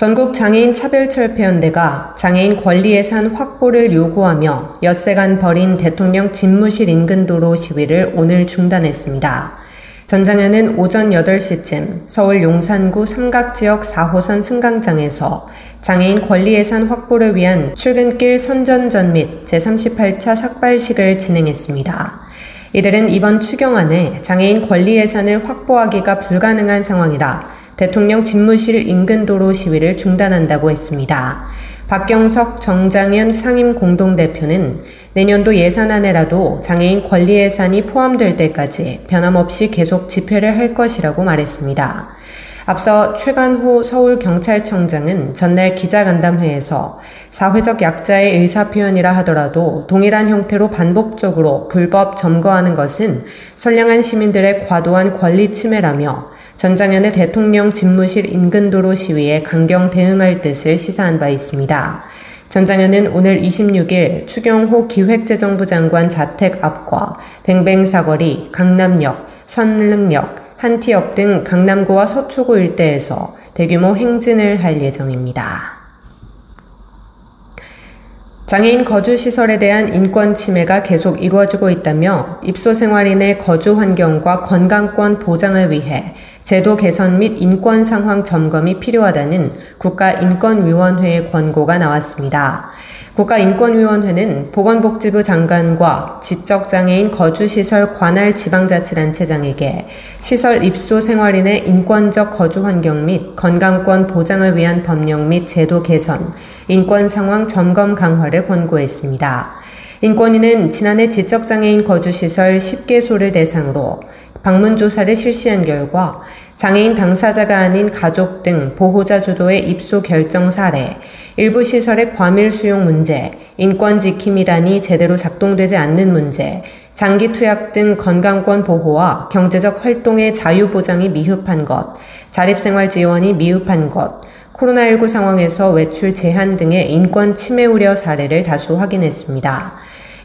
전국 장애인 차별철폐연대가 장애인 권리예산 확보를 요구하며 엿새간 벌인 대통령 집무실 인근 도로 시위를 오늘 중단했습니다. 전 장현은 오전 8시쯤 서울 용산구 삼각지역 4호선 승강장에서 장애인 권리예산 확보를 위한 출근길 선전전 및 제38차 삭발식을 진행했습니다. 이들은 이번 추경안에 장애인 권리 예산을 확보하기가 불가능한 상황이라 대통령 집무실 인근 도로 시위를 중단한다고 했습니다. 박경석 정장현 상임 공동대표는 내년도 예산안에라도 장애인 권리 예산이 포함될 때까지 변함없이 계속 집회를 할 것이라고 말했습니다. 앞서 최간호 서울경찰청장은 전날 기자간담회에서 사회적 약자의 의사표현이라 하더라도 동일한 형태로 반복적으로 불법 점거하는 것은 선량한 시민들의 과도한 권리 침해라며 전장현의 대통령 집무실 인근 도로 시위에 강경 대응할 뜻을 시사한 바 있습니다. 전 장현은 오늘 26일 추경호 기획재정부 장관 자택 앞과 뱅뱅사거리, 강남역, 선릉역, 한티역 등 강남구와 서초구 일대에서 대규모 행진을 할 예정입니다. 장애인 거주 시설에 대한 인권 침해가 계속 이루어지고 있다며 입소 생활인의 거주 환경과 건강권 보장을 위해 제도 개선 및 인권 상황 점검이 필요하다는 국가인권위원회의 권고가 나왔습니다. 국가인권위원회는 보건복지부 장관과 지적장애인 거주시설 관할 지방자치단체장에게 시설 입소 생활인의 인권적 거주 환경 및 건강권 보장을 위한 법령 및 제도 개선, 인권 상황 점검 강화를 권고했습니다. 인권위는 지난해 지적장애인 거주시설 10개소를 대상으로 방문조사를 실시한 결과 장애인 당사자가 아닌 가족 등 보호자 주도의 입소 결정 사례, 일부 시설의 과밀 수용 문제, 인권 지킴이단이 제대로 작동되지 않는 문제, 장기 투약 등 건강권 보호와 경제적 활동의 자유 보장이 미흡한 것, 자립생활 지원이 미흡한 것, 코로나19 상황에서 외출 제한 등의 인권 침해 우려 사례를 다수 확인했습니다.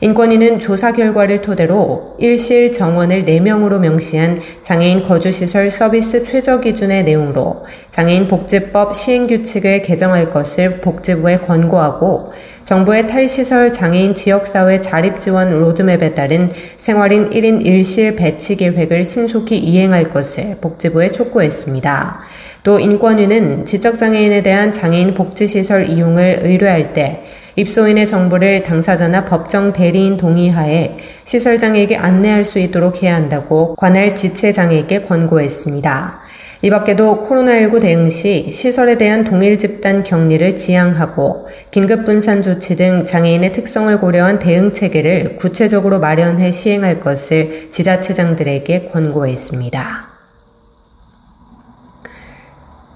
인권위는 조사 결과를 토대로 일실 정원을 4명으로 명시한 장애인 거주시설 서비스 최저 기준의 내용으로 장애인 복지법 시행 규칙을 개정할 것을 복지부에 권고하고 정부의 탈시설 장애인 지역사회 자립 지원 로드맵에 따른 생활인 1인 1실 배치 계획을 신속히 이행할 것을 복지부에 촉구했습니다. 또 인권위는 지적장애인에 대한 장애인 복지시설 이용을 의뢰할 때 입소인의 정보를 당사자나 법정 대리인 동의하에 시설장에게 안내할 수 있도록 해야 한다고 관할 지체장에게 권고했습니다. 이 밖에도 코로나19 대응 시 시설에 대한 동일 집단 격리를 지향하고 긴급 분산 조치 등 장애인의 특성을 고려한 대응 체계를 구체적으로 마련해 시행할 것을 지자체장들에게 권고했습니다.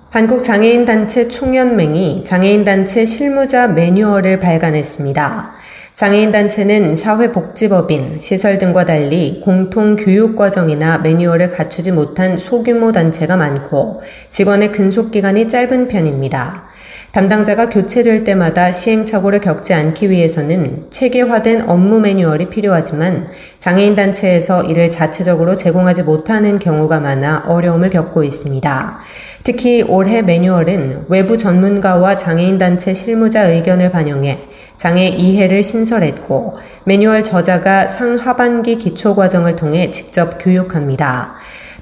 한국장애인단체 총연맹이 장애인단체 실무자 매뉴얼을 발간했습니다. 장애인단체는 사회복지법인, 시설 등과 달리 공통교육과정이나 매뉴얼을 갖추지 못한 소규모 단체가 많고 직원의 근속기간이 짧은 편입니다. 담당자가 교체될 때마다 시행착오를 겪지 않기 위해서는 체계화된 업무 매뉴얼이 필요하지만 장애인 단체에서 이를 자체적으로 제공하지 못하는 경우가 많아 어려움을 겪고 있습니다. 특히 올해 매뉴얼은 외부 전문가와 장애인 단체 실무자 의견을 반영해 장애 이해를 신설했고 매뉴얼 저자가 상하반기 기초 과정을 통해 직접 교육합니다.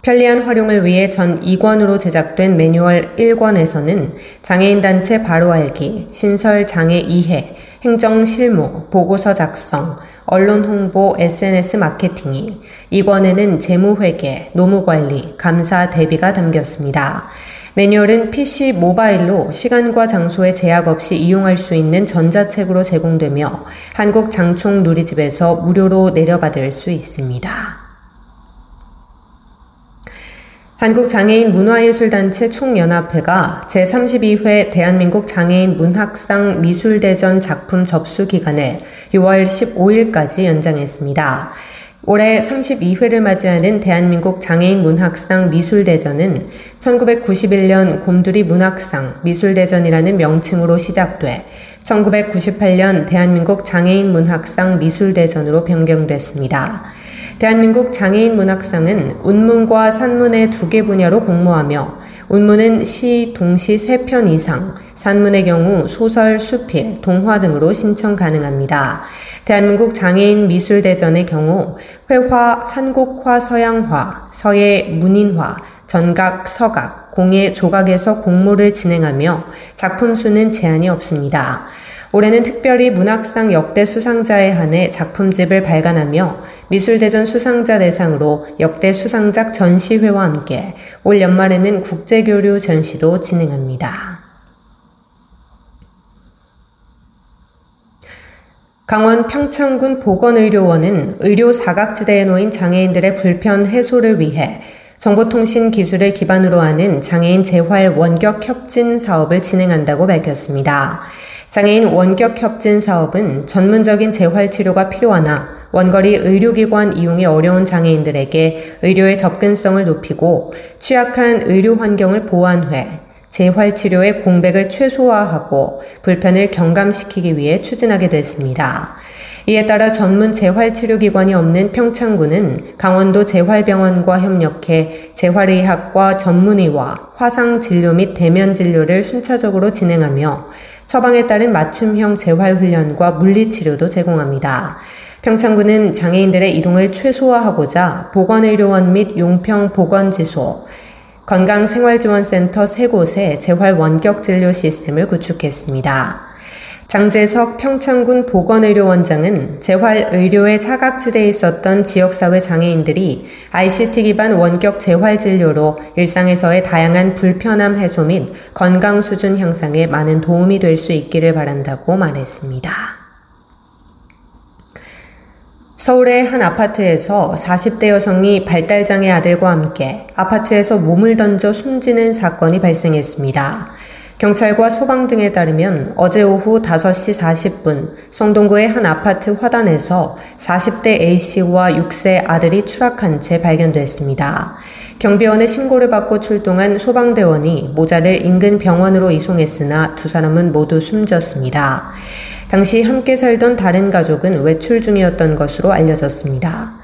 편리한 활용을 위해 전 2권으로 제작된 매뉴얼 1권에서는 장애인 단체 바로 알기, 신설 장애 이해, 행정 실무, 보고서 작성, 언론 홍보, SNS 마케팅이 2권에는 재무 회계, 노무 관리, 감사 대비가 담겼습니다. 매뉴얼은 PC 모바일로 시간과 장소에 제약 없이 이용할 수 있는 전자책으로 제공되며 한국 장총 누리집에서 무료로 내려받을 수 있습니다. 한국장애인 문화예술단체 총연합회가 제32회 대한민국 장애인 문학상 미술대전 작품 접수 기간을 6월 15일까지 연장했습니다. 올해 32회를 맞이하는 대한민국 장애인 문학상 미술대전은 1991년 곰두리 문학상 미술대전이라는 명칭으로 시작돼 1998년 대한민국 장애인 문학상 미술대전으로 변경됐습니다. 대한민국 장애인 문학상은 운문과 산문의 두 개 분야로 공모하며 운문은 시, 동시 3편 이상, 산문의 경우 소설, 수필, 동화 등으로 신청 가능합니다. 대한민국 장애인 미술대전의 경우 회화, 한국화, 서양화, 서예, 문인화, 전각, 서각, 공예, 조각에서 공모를 진행하며 작품 수는 제한이 없습니다. 올해는 특별히 문학상 역대 수상자에 한해 작품집을 발간하며 미술대전 수상자 대상으로 역대 수상작 전시회와 함께 올 연말에는 국제교류 전시도 진행합니다. 강원 평창군 보건의료원은 의료 사각지대에 놓인 장애인들의 불편 해소를 위해 정보통신 기술을 기반으로 하는 장애인 재활 원격 협진 사업을 진행한다고 밝혔습니다. 장애인 원격 협진 사업은 전문적인 재활 치료가 필요하나 원거리 의료기관 이용이 어려운 장애인들에게 의료의 접근성을 높이고 취약한 의료 환경을 보완해 재활 치료의 공백을 최소화하고 불편을 경감시키기 위해 추진하게 됐습니다. 이에 따라 전문 재활치료기관이 없는 평창군은 강원도 재활병원과 협력해 재활의학과 전문의와 화상진료 및 대면진료를 순차적으로 진행하며 처방에 따른 맞춤형 재활훈련과 물리치료도 제공합니다. 평창군은 장애인들의 이동을 최소화하고자 보건의료원 및 용평 보건지소, 건강생활지원센터 세 곳에 재활 원격 진료 시스템을 구축했습니다. 장재석 평창군 보건의료원장은 재활의료의 사각지대에 있었던 지역사회 장애인들이 ICT 기반 원격 재활진료로 일상에서의 다양한 불편함 해소 및 건강 수준 향상에 많은 도움이 될 수 있기를 바란다고 말했습니다. 서울의 한 아파트에서 40대 여성이 발달장애 아들과 함께 아파트에서 몸을 던져 숨지는 사건이 발생했습니다. 경찰과 소방 등에 따르면 어제 오후 5시 40분 성동구의 한 아파트 화단에서 40대 A씨와 6세 아들이 추락한 채 발견됐습니다. 경비원의 신고를 받고 출동한 소방대원이 모자를 인근 병원으로 이송했으나 두 사람은 모두 숨졌습니다. 당시 함께 살던 다른 가족은 외출 중이었던 것으로 알려졌습니다.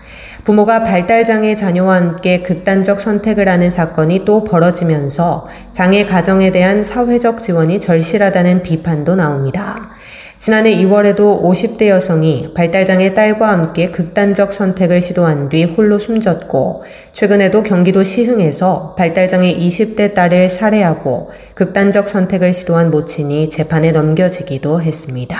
부모가 발달장애 자녀와 함께 극단적 선택을 하는 사건이 또 벌어지면서 장애 가정에 대한 사회적 지원이 절실하다는 비판도 나옵니다. 지난해 2월에도 50대 여성이 발달장애 딸과 함께 극단적 선택을 시도한 뒤 홀로 숨졌고, 최근에도 경기도 시흥에서 발달장애 20대 딸을 살해하고 극단적 선택을 시도한 모친이 재판에 넘겨지기도 했습니다.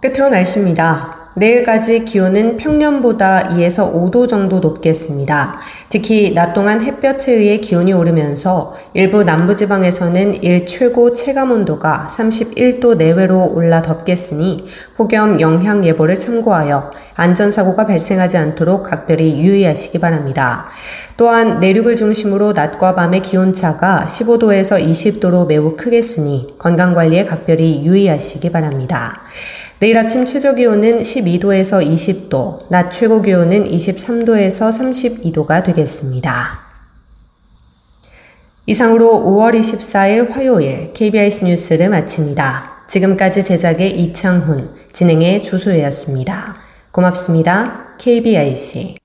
끝으로 날씨입니다. 내일까지 기온은 평년보다 2에서 5도 정도 높겠습니다. 특히 낮 동안 햇볕에 의해 기온이 오르면서 일부 남부지방에서는 일 최고 체감온도가 31도 내외로 올라 덥겠으니 폭염 영향 예보를 참고하여 안전사고가 발생하지 않도록 각별히 유의하시기 바랍니다. 또한 내륙을 중심으로 낮과 밤의 기온차가 15도에서 20도로 매우 크겠으니 건강관리에 각별히 유의하시기 바랍니다. 내일 아침 최저 기온은 12도에서 20도, 낮 최고 기온은 23도에서 32도가 되겠습니다. 이상으로 5월 24일 화요일 KBIC 뉴스를 마칩니다. 지금까지 제작의 이창훈, 진행의 조소혜였습니다. 고맙습니다. KBIC